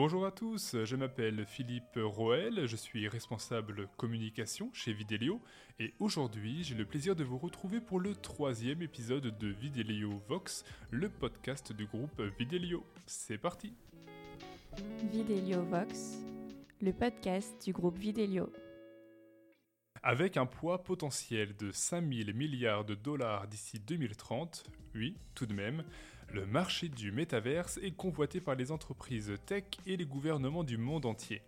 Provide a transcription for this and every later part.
Bonjour à tous, je m'appelle Philippe Roel, je suis responsable communication chez Vidélio et aujourd'hui j'ai le plaisir de vous retrouver pour le troisième épisode de Vidélio Vox, le podcast du groupe Vidélio. C'est parti Vidélio Vox, le podcast du groupe Vidélio. Avec un poids potentiel de 5000 milliards de dollars d'ici 2030, oui, tout de même, le marché du métaverse est convoité par les entreprises tech et les gouvernements du monde entier.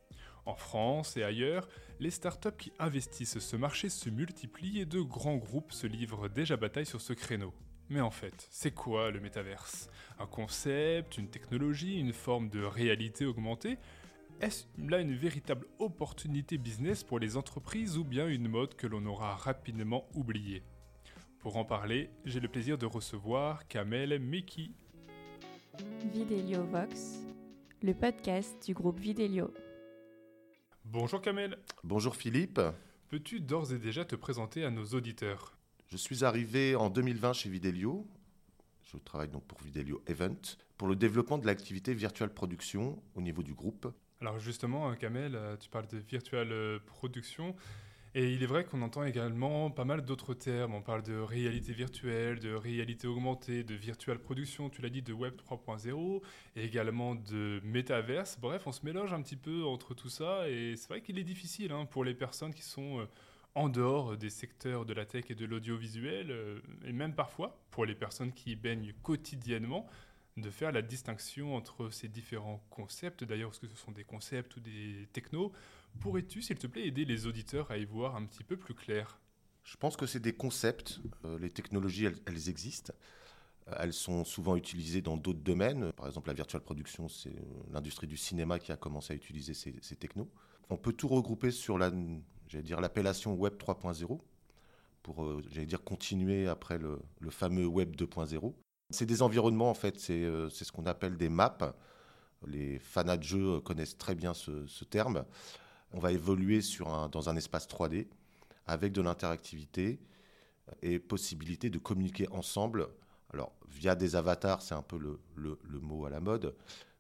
En France et ailleurs, les startups qui investissent ce marché se multiplient et de grands groupes se livrent déjà bataille sur ce créneau. Mais en fait, c'est quoi le métaverse? Un concept, une technologie, une forme de réalité augmentée? Est-ce là une véritable opportunité business pour les entreprises ou bien une mode que l'on aura rapidement oubliée? Pour en parler, j'ai le plaisir de recevoir Kamel Meki. Vidélio Vox, le podcast du groupe Vidélio. Bonjour Kamel. Bonjour Philippe. Peux-tu d'ores et déjà te présenter à nos auditeurs? Je suis arrivé en 2020 chez Vidélio. Je travaille donc pour Vidélio Event pour le développement de l'activité virtual production au niveau du groupe. Alors justement, Kamel, euh, tu parles de virtual euh, production. Et il est vrai qu'on entend également pas mal d'autres termes. On parle de réalité virtuelle, de réalité augmentée, de virtual production, tu l'as dit, de Web 3.0, et également de métaverse. Bref, on se mélange un petit peu entre tout ça, et c'est vrai qu'il est difficile hein, pour les personnes qui sont euh, en dehors des secteurs de la tech et de l'audiovisuel, et même parfois pour les personnes qui baignent quotidiennement, de faire la distinction entre ces différents concepts. D'ailleurs, est-ce que ce sont des concepts ou des technos Pourrais-tu, s'il te plaît, aider les auditeurs à y voir un petit peu plus clair? Je pense que c'est des concepts. Euh, les technologies, elles, existent. Euh, elles sont souvent utilisées dans d'autres domaines. Par exemple, la virtual production, c'est l'industrie du cinéma qui a commencé à utiliser ces, technos. On peut tout regrouper sur la, l'appellation Web 3.0 pour, euh, j'allais dire, continuer après le fameux Web 2.0. C'est des environnements, en fait, euh, c'est ce qu'on appelle des maps. Les fanats de jeux connaissent très bien ce, terme. On va évoluer dans un espace 3D avec de l'interactivité et possibilité de communiquer ensemble. Alors, via des avatars, c'est un peu le, mot à la mode,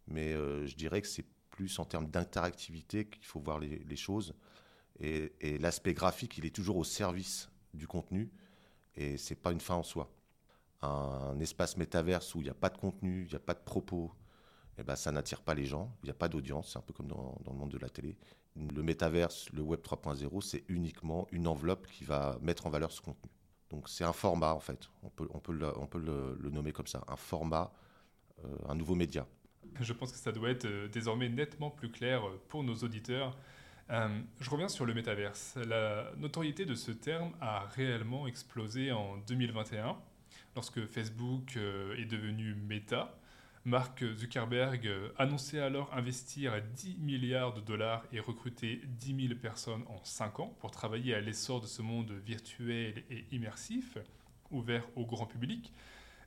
mais euh, je dirais que c'est plus en termes d'interactivité qu'il faut voir les, les choses. Et, et l'aspect graphique, il est toujours au service du contenu et c'est pas une fin en soi un espace métaverse où il n'y a pas de contenu, il n'y a pas de propos, eh ben, ça n'attire pas les gens, il n'y a pas d'audience, c'est un peu comme dans, le monde de la télé. Le métaverse, le web 3.0, c'est uniquement une enveloppe qui va mettre en valeur ce contenu. Donc c'est un format en fait, on peut, on peut, le, nommer comme ça, un format, euh, un nouveau média. Je pense que ça doit être euh, désormais nettement plus clair euh, pour nos auditeurs. je reviens sur le métaverse. La notoriété de ce terme a réellement explosé en 2021 lorsque Facebook euh, est devenu Meta. Mark Zuckerberg euh, annonçait alors investir 10 milliards de dollars et recruter 10 000 personnes en 5 ans pour travailler à l'essor de ce monde virtuel et immersif, ouvert au grand public.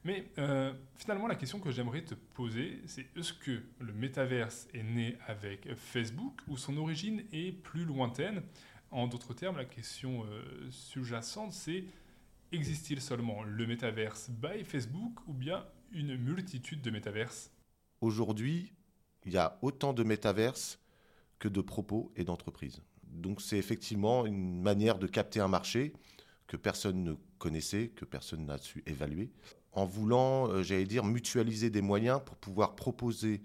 Mais euh, finalement, la question que j'aimerais te poser, c'est est-ce que le métaverse est né avec Facebook ou son origine est plus lointaine? En d'autres termes, la question sous-jacente, c'est Existe-t-il seulement le métaverse by Facebook ou bien une multitude de métaverses? Aujourd'hui, il y a autant de métaverses que de propos et d'entreprises. Donc c'est effectivement une manière de capter un marché que personne ne connaissait, que personne n'a su évaluer, en voulant, euh, j'allais dire, mutualiser des moyens pour pouvoir proposer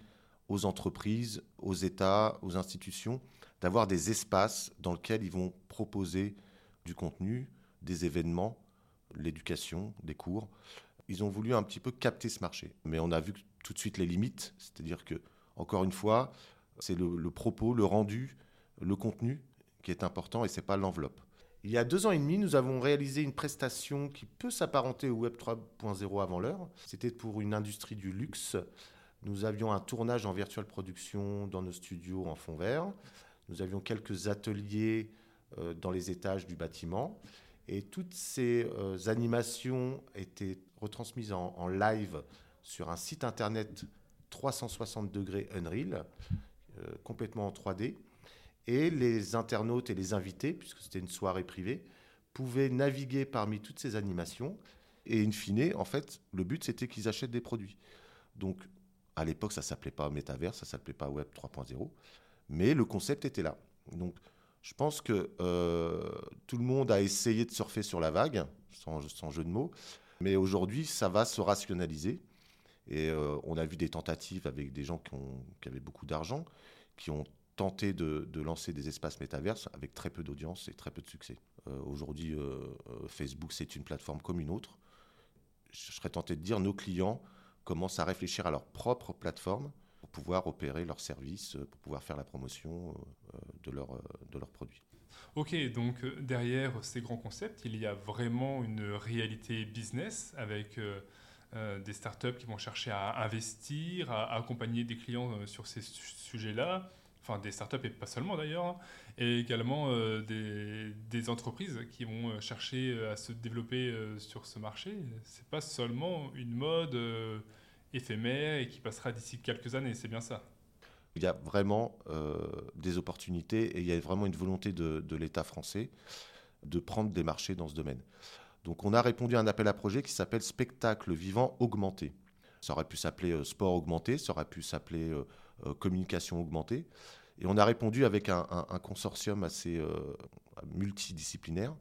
aux entreprises, aux États, aux institutions, d'avoir des espaces dans lesquels ils vont proposer du contenu, des événements, l'éducation, des cours. Ils ont voulu un petit peu capter ce marché. Mais on a vu tout de suite les limites, c'est-à-dire que, encore une fois, c'est le, propos, le rendu, le contenu qui est important et ce n'est pas l'enveloppe. Il y a deux ans et demi, nous avons réalisé une prestation qui peut s'apparenter au Web 3.0 avant l'heure. C'était pour une industrie du luxe. Nous avions un tournage en virtual production dans nos studios en fond vert. Nous avions quelques ateliers euh, dans les étages du bâtiment. Et toutes ces euh, animations étaient retransmises en, live sur un site internet 360 degrés Unreal, euh, complètement en 3D. Et les internautes et les invités, puisque c'était une soirée privée, pouvaient naviguer parmi toutes ces animations. Et in fine, en fait, le but, c'était qu'ils achètent des produits. Donc, À l'époque, ça s'appelait pas Metaverse, ça s'appelait pas Web 3.0, mais le concept était là. Donc, je pense que euh, tout le monde a essayé de surfer sur la vague, sans, jeu de mots, mais aujourd'hui, ça va se rationaliser. Et euh, on a vu des tentatives avec des gens qui, avaient beaucoup d'argent, qui ont tenté de, lancer des espaces métaverses avec très peu d'audience et très peu de succès. Euh, Aujourd'hui, Facebook, c'est une plateforme comme une autre. Je serais tenté de dire, nos clients commencent à réfléchir à leur propre plateforme pour pouvoir opérer leurs services, pour pouvoir faire la promotion de, leur, de leurs produits. Ok, donc derrière ces grands concepts, il y a vraiment une réalité business avec euh, des startups qui vont chercher à investir, à, accompagner des clients euh, sur ces sujets-là, enfin des startups et pas seulement d'ailleurs, hein, et également euh, des, des, entreprises qui vont chercher à se développer sur ce marché. C'est pas seulement une mode éphémère et qui passera d'ici quelques années, c'est bien ça. Il y a vraiment des opportunités et il y a vraiment une volonté de, l'État français de prendre des marchés dans ce domaine. Donc on a répondu à un appel à projet qui s'appelle Spectacle vivant augmenté. Ça aurait pu s'appeler euh, sport augmenté, ça aurait pu s'appeler euh, euh, communication augmentée. Et on a répondu avec un, consortium assez multidisciplinaire.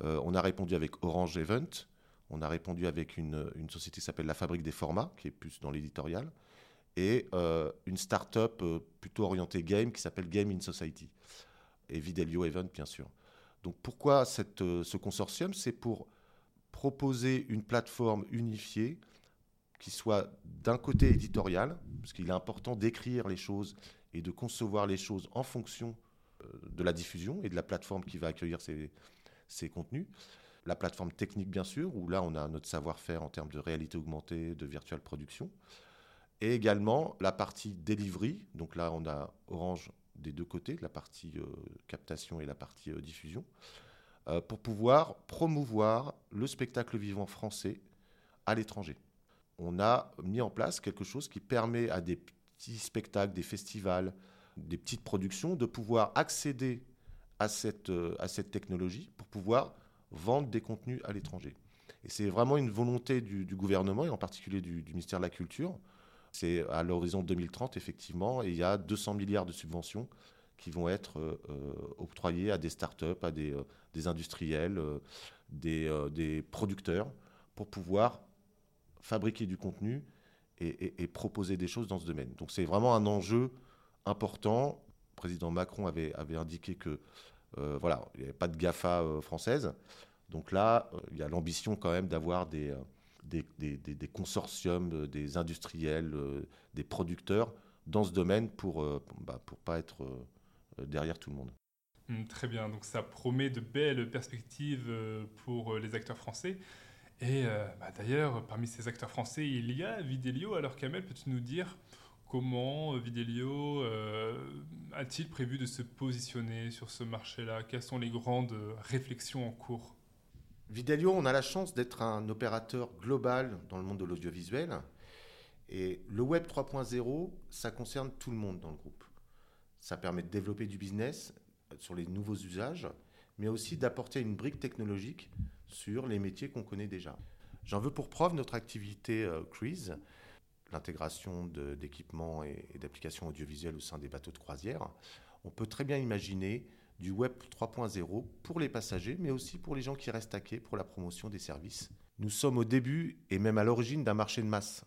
on a répondu avec Orange Event, on a répondu avec une, société qui s'appelle La Fabrique des Formats, qui est plus dans l'éditorial, et une start-up plutôt orientée game qui s'appelle Game in Society. Et Videlio Event, bien sûr. Donc pourquoi euh, ce consortium? C'est pour proposer une plateforme unifiée qui soit d'un côté éditorial, parce qu'il est important d'écrire les choses et de concevoir les choses en fonction euh, de la diffusion et de la plateforme qui va accueillir ces contenus. La plateforme technique, bien sûr, où là, on a notre savoir-faire en termes de réalité augmentée, de virtual production. Et également la partie delivery. Donc là, on a Orange des deux côtés, la partie euh, captation et la partie euh, diffusion, euh, pour pouvoir promouvoir le spectacle vivant français à l'étranger. On a mis en place quelque chose qui permet à des petits spectacles, des festivals, des petites productions de pouvoir accéder à cette, à cette technologie pour pouvoir vendre des contenus à l'étranger. Et c'est vraiment une volonté du, gouvernement et en particulier du, ministère de la Culture c'est à l'horizon 2030, effectivement, et il y a 200 milliards de subventions qui vont être euh, euh, octroyées à des startups, à des, euh, industriels, des, producteurs, pour pouvoir fabriquer du contenu et, proposer des choses dans ce domaine. Donc c'est vraiment un enjeu important. Le président Macron avait indiqué que voilà, il n'y avait pas de GAFA française. Donc là, il y a l'ambition quand même d'avoir des consortiums, euh, des industriels, euh, des producteurs dans ce domaine pour ne euh, bah, pas être derrière tout le monde. Hum, très bien, donc ça promet de belles perspectives pour les acteurs français. Et bah, d'ailleurs, parmi ces acteurs français, il y a Videlio. Alors Kamel, peux-tu nous dire comment Videlio a-t-il prévu de se positionner sur ce marché-là? Quelles sont les grandes réflexions en cours? Videlio, on a la chance d'être un opérateur global dans le monde de l'audiovisuel. Et le Web 3.0, ça concerne tout le monde dans le groupe. Ça permet de développer du business sur les nouveaux usages, mais aussi d'apporter une brique technologique sur les métiers qu'on connaît déjà. J'en veux pour preuve notre activité euh, l'intégration d'équipements et, d'applications audiovisuelles au sein des bateaux de croisière. On peut très bien imaginer du Web 3.0 pour les passagers, mais aussi pour les gens qui restent à quai pour la promotion des services. Nous sommes au début et même à l'origine d'un marché de masse.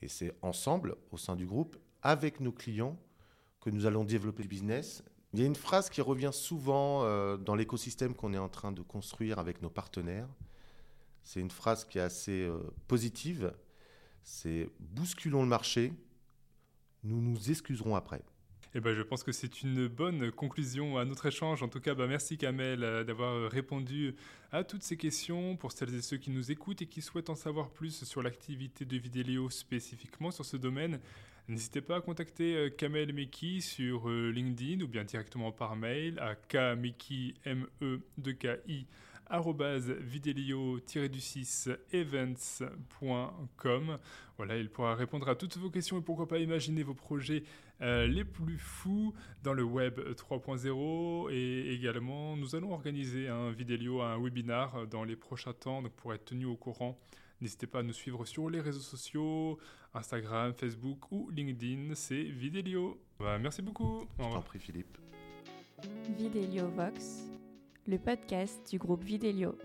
Et c'est ensemble, au sein du groupe, avec nos clients, que nous allons développer le business. Il y a une phrase qui revient souvent euh, dans l'écosystème qu'on est en train de construire avec nos partenaires. C'est une phrase qui est assez euh, positive c'est bousculons le marché, nous nous excuserons après. Eh ben, je pense que c'est une bonne conclusion à notre échange. En tout cas, ben, merci Kamel euh, d'avoir répondu à toutes ces questions. Pour celles et ceux qui nous écoutent et qui souhaitent en savoir plus sur l'activité de Vidéléo spécifiquement sur ce domaine, n'hésitez pas à contacter euh, Kamel Meki sur euh, LinkedIn ou bien directement par mail à kmeki, M-E-2-K-I, videlio-events.com. Voilà, il pourra répondre à toutes vos questions et pourquoi pas imaginer vos projets euh, les plus fous dans le web 3.0 et également nous allons organiser un Videlio, un webinar dans les prochains temps donc pour être tenu au courant. N'hésitez pas à nous suivre sur les réseaux sociaux, Instagram, Facebook ou LinkedIn, c'est Videlio. Bah, merci beaucoup. Je t'en prie Philippe. Videlio Vox le podcast du groupe Vidélio.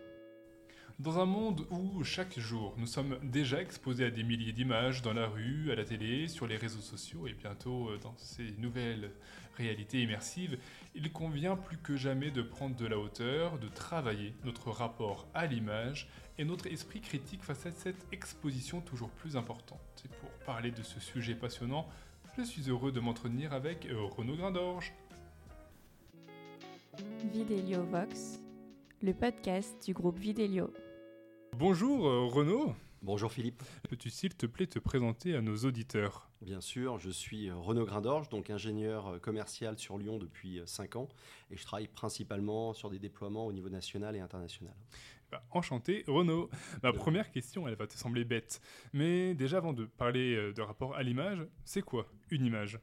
Dans un monde où chaque jour nous sommes déjà exposés à des milliers d'images dans la rue, à la télé, sur les réseaux sociaux et bientôt euh, dans ces nouvelles réalités immersives, il convient plus que jamais de prendre de la hauteur, de travailler notre rapport à l'image et notre esprit critique face à cette exposition toujours plus importante. Et pour parler de ce sujet passionnant, je suis heureux de m'entretenir avec euh, Renaud Grindorge. Vidélio Vox, le podcast du groupe Vidélio. Bonjour euh, Renaud. Bonjour Philippe. Peux-tu s'il te plaît te présenter à nos auditeurs? Bien sûr, je suis euh, Renaud Grindorge, donc ingénieur euh, commercial sur Lyon depuis 5 ans et je travaille principalement sur des déploiements au niveau national et international. Bah, enchanté Renaud. Ma première question, elle va te sembler bête, mais déjà avant de parler de rapport à l'image, c'est quoi une image?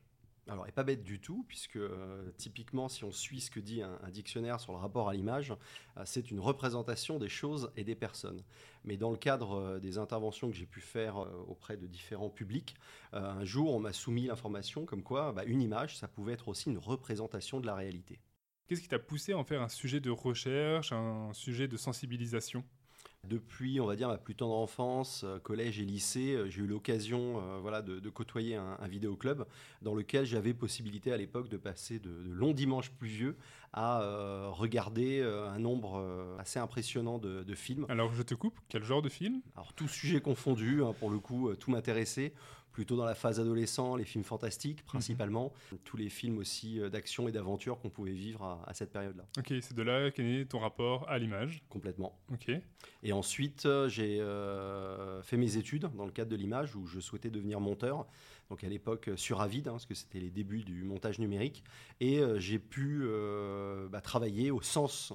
Alors, n'est pas bête du tout, puisque euh, typiquement, si on suit ce que dit un, dictionnaire sur le rapport à l'image, euh, c'est une représentation des choses et des personnes. Mais dans le cadre euh, des interventions que j'ai pu faire auprès de différents publics, un jour, on m'a soumis l'information comme quoi bah, une image, ça pouvait être aussi une représentation de la réalité. Qu'est-ce qui t'a poussé à en faire un sujet de recherche, un sujet de sensibilisation? Depuis, on va dire, ma plus tendre enfance, euh, collège et lycée, euh, j'ai eu l'occasion euh, voilà, de, côtoyer un, un vidéoclub dans lequel j'avais possibilité à l'époque de passer de, longs dimanches pluvieux à regarder un nombre assez impressionnant de, films. Alors je te coupe, quel genre de film? Alors tout sujet confondu, hein, pour le coup, tout m'intéressait plutôt dans la phase adolescent, les films fantastiques principalement, tous les films aussi euh, d'action et d'aventure qu'on pouvait vivre à, cette période-là. Ok, c'est de là qu'est né ton rapport à l'image Complètement. Ok. Et ensuite, euh, j'ai euh, fait mes études dans le cadre de l'image où je souhaitais devenir monteur. Donc à l'époque sur Avid, hein, parce que c'était les débuts du montage numérique. Et j'ai pu bah, travailler au sens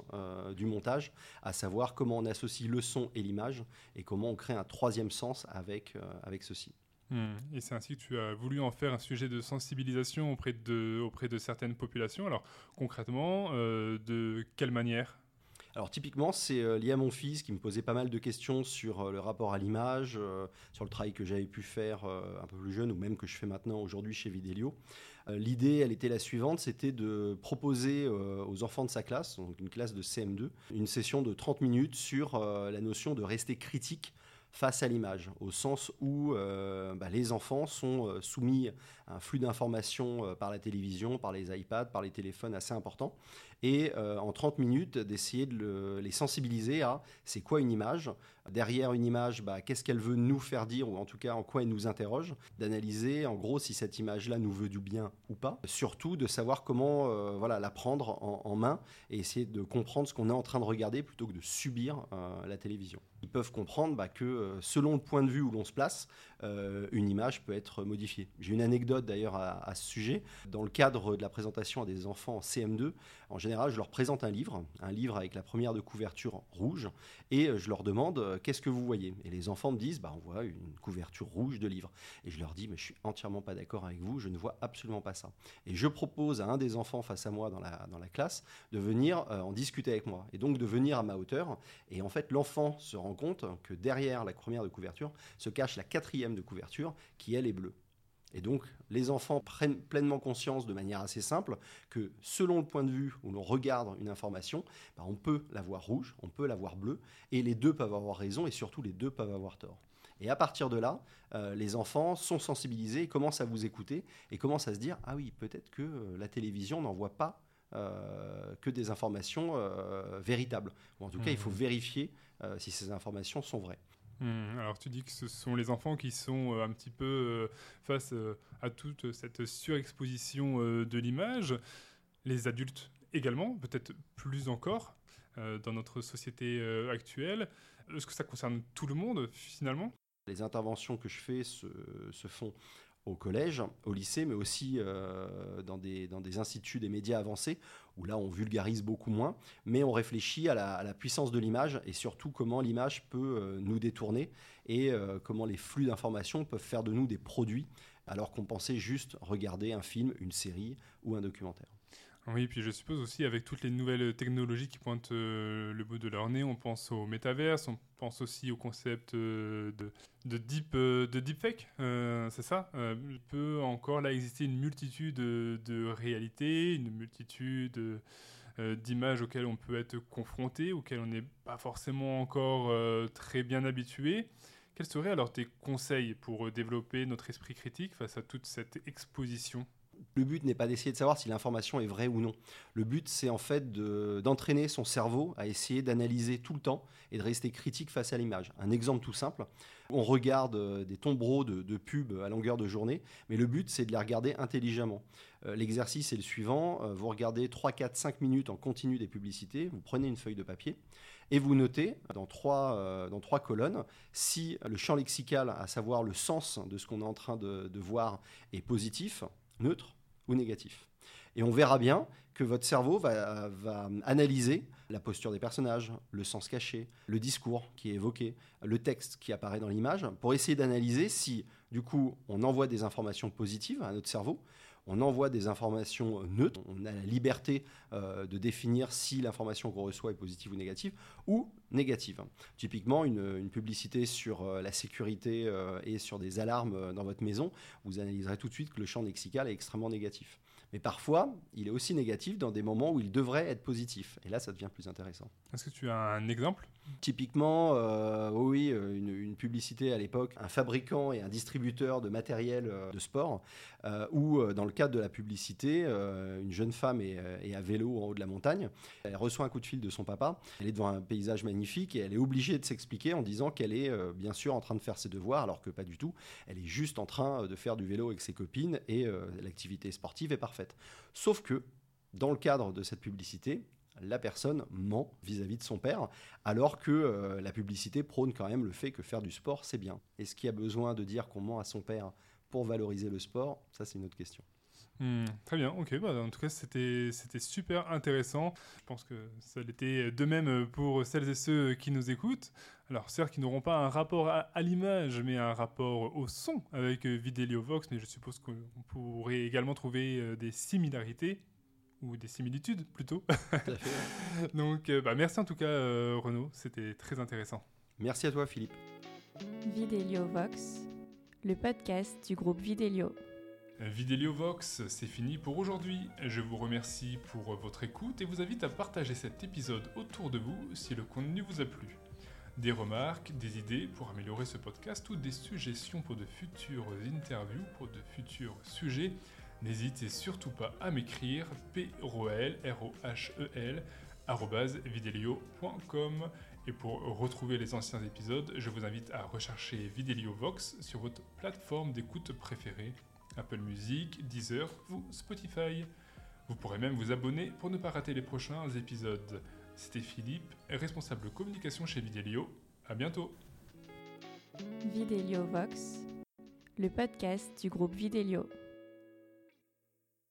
du montage, à savoir comment on associe le son et l'image et comment on crée un troisième sens avec, avec ceci. Hmm. Et c'est ainsi que tu as voulu en faire un sujet de sensibilisation auprès de, auprès de certaines populations. Alors concrètement, euh, de quelle manière? Alors typiquement, c'est euh, lié à mon fils qui me posait pas mal de questions sur euh, le rapport à l'image, sur le travail que j'avais pu faire un peu plus jeune ou même que je fais maintenant aujourd'hui chez Vidélio. L'idée, elle était la suivante, c'était de proposer aux enfants de sa classe, donc une classe de CM2, une session de 30 minutes sur la notion de rester critique face à l'image, au sens où euh, bah, les enfants sont euh, soumis à un flux d'informations euh, par la télévision, par les iPads, par les téléphones assez important, et en 30 minutes d'essayer de les sensibiliser à c'est quoi une image, derrière une image, bah, qu'est-ce qu'elle veut nous faire dire, ou en tout cas en quoi elle nous interroge, d'analyser en gros si cette image-là nous veut du bien ou pas, surtout de savoir comment voilà, la prendre en, main et essayer de comprendre ce qu'on est en train de regarder plutôt que de subir la télévision. Ils peuvent comprendre bah, que euh, selon le point de vue où l'on se place, euh, une image peut être modifiée. J'ai une anecdote d'ailleurs à, ce sujet. Dans le cadre de la présentation à des enfants en CM2, en général, je leur présente un livre, un livre avec la première de couverture rouge, et euh, je leur demande qu'est-ce que vous voyez? Et les enfants me disent, bah, on voit une couverture rouge de livre. Et je leur dis, mais je suis entièrement pas d'accord avec vous, je ne vois absolument pas ça. Et je propose à un des enfants face à moi dans la, dans la classe de venir en discuter avec moi, et donc de venir à ma hauteur. Et en fait, l'enfant se rend compte que derrière la première de couverture se cache la quatrième de couverture qui, elle, est bleue. Et donc, les enfants prennent pleinement conscience de manière assez simple que selon le point de vue où l'on regarde une information, bah, on peut la voir rouge, on peut la voir bleue, et les deux peuvent avoir raison, et surtout les deux peuvent avoir tort. Et à partir de là, euh, les enfants sont sensibilisés, commencent à vous écouter, et commencent à se dire, ah oui, peut-être que euh, la télévision n'envoie pas que des informations véritables. Ou en tout cas, il faut mmh. vérifier si ces informations sont vraies. Mmh. alors tu dis que ce sont les enfants qui sont euh, un petit peu euh, face euh, à toute cette surexposition de l'image, les adultes également, peut-être plus encore dans notre société actuelle. Est-ce que ça concerne tout le monde finalement? Les interventions que je fais se, se font au collège, au lycée, mais aussi euh, dans, des, instituts des médias avancés, où là on vulgarise beaucoup moins, mais on réfléchit à la, puissance de l'image et surtout comment l'image peut euh, nous détourner et euh, comment les flux d'informations peuvent faire de nous des produits, alors qu'on pensait juste regarder un film, une série ou un documentaire. Oui, puis je suppose aussi avec toutes les nouvelles technologies qui pointent euh, le bout de leur nez, on pense au métaverse, on pense aussi au concept euh, de, de, deep, euh, de deepfake, c'est ça Il peut encore là exister une multitude de, de réalités, une multitude d'images auxquelles on peut être confronté, auxquelles on n'est pas forcément encore très bien habitué. Quels seraient alors tes conseils pour développer notre esprit critique face à toute cette exposition? Le but n'est pas d'essayer de savoir si l'information est vraie ou non. Le but, c'est en fait d'entraîner son cerveau à essayer d'analyser tout le temps et de rester critique face à l'image. Un exemple tout simple, on regarde euh, des tombereaux de, pubs à longueur de journée, mais le but, c'est de les regarder intelligemment. Euh, l'exercice est le suivant, euh, vous regardez 3, 4, 5 minutes en continu des publicités, vous prenez une feuille de papier et vous notez dans trois, colonnes si le champ lexical, à savoir le sens de ce qu'on est en train de voir, est positif, neutre ou négatif. Et on verra bien que votre cerveau va, analyser la posture des personnages, le sens caché, le discours qui est évoqué, le texte qui apparaît dans l'image, pour essayer d'analyser si, du coup, on envoie des informations positives à notre cerveau, on envoie des informations neutres, on a la liberté euh, de définir si l'information qu'on reçoit est positive ou négative, ou négative. Typiquement, une, publicité sur euh, la sécurité euh, et sur des alarmes dans votre maison, vous analyserez tout de suite que le champ lexical est extrêmement négatif. Mais parfois, il est aussi négatif dans des moments où il devrait être positif. Et là, ça devient plus intéressant. Est-ce que tu as un exemple? Typiquement, euh, oui, euh, une, publicité à l'époque, un fabricant et un distributeur de matériel euh, de sport, où dans le cadre de la publicité, une jeune femme est, est, à vélo en haut de la montagne, elle reçoit un coup de fil de son papa, elle est devant un paysage magnifique et elle est obligée de s'expliquer en disant qu'elle est bien sûr en train de faire ses devoirs, alors que pas du tout, elle est juste en train de faire du vélo avec ses copines et l'activité sportive est parfaite. Sauf que, dans le cadre de cette publicité, la personne ment vis-à-vis de son père, alors que euh, la publicité prône quand même le fait que faire du sport, c'est bien. Est-ce qu'il y a besoin de dire qu'on ment à son père pour valoriser le sport Ça, c'est une autre question. Hmm, très bien, ok. Bah, en tout cas, c'était super intéressant. Je pense que ça l'était de même pour celles et ceux qui nous écoutent. Alors, certes, qui n'auront pas un rapport à, l'image, mais un rapport au son avec Videlio Vox, mais je suppose qu'on pourrait également trouver euh, des similarités ou des similitudes plutôt. Donc, euh, bah, merci en tout cas, euh, Renaud, c'était très intéressant. Merci à toi, Philippe. Videlio Vox, le podcast du groupe Videlio. Videlio Vox, c'est fini pour aujourd'hui. Je vous remercie pour votre écoute et vous invite à partager cet épisode autour de vous si le contenu vous a plu. Des remarques, des idées pour améliorer ce podcast ou des suggestions pour de futures interviews, pour de futurs sujets, N'hésitez surtout pas à m'écrire p-r-o-h-e-l videolio.com et pour retrouver les anciens épisodes, je vous invite à rechercher Videlio Vox sur votre plateforme d'écoute préférée, Apple Music, Deezer ou Spotify. Vous pourrez même vous abonner pour ne pas rater les prochains épisodes. C'était Philippe, responsable communication chez Videlio. À bientôt. Videlio Vox, le podcast du groupe Videlio.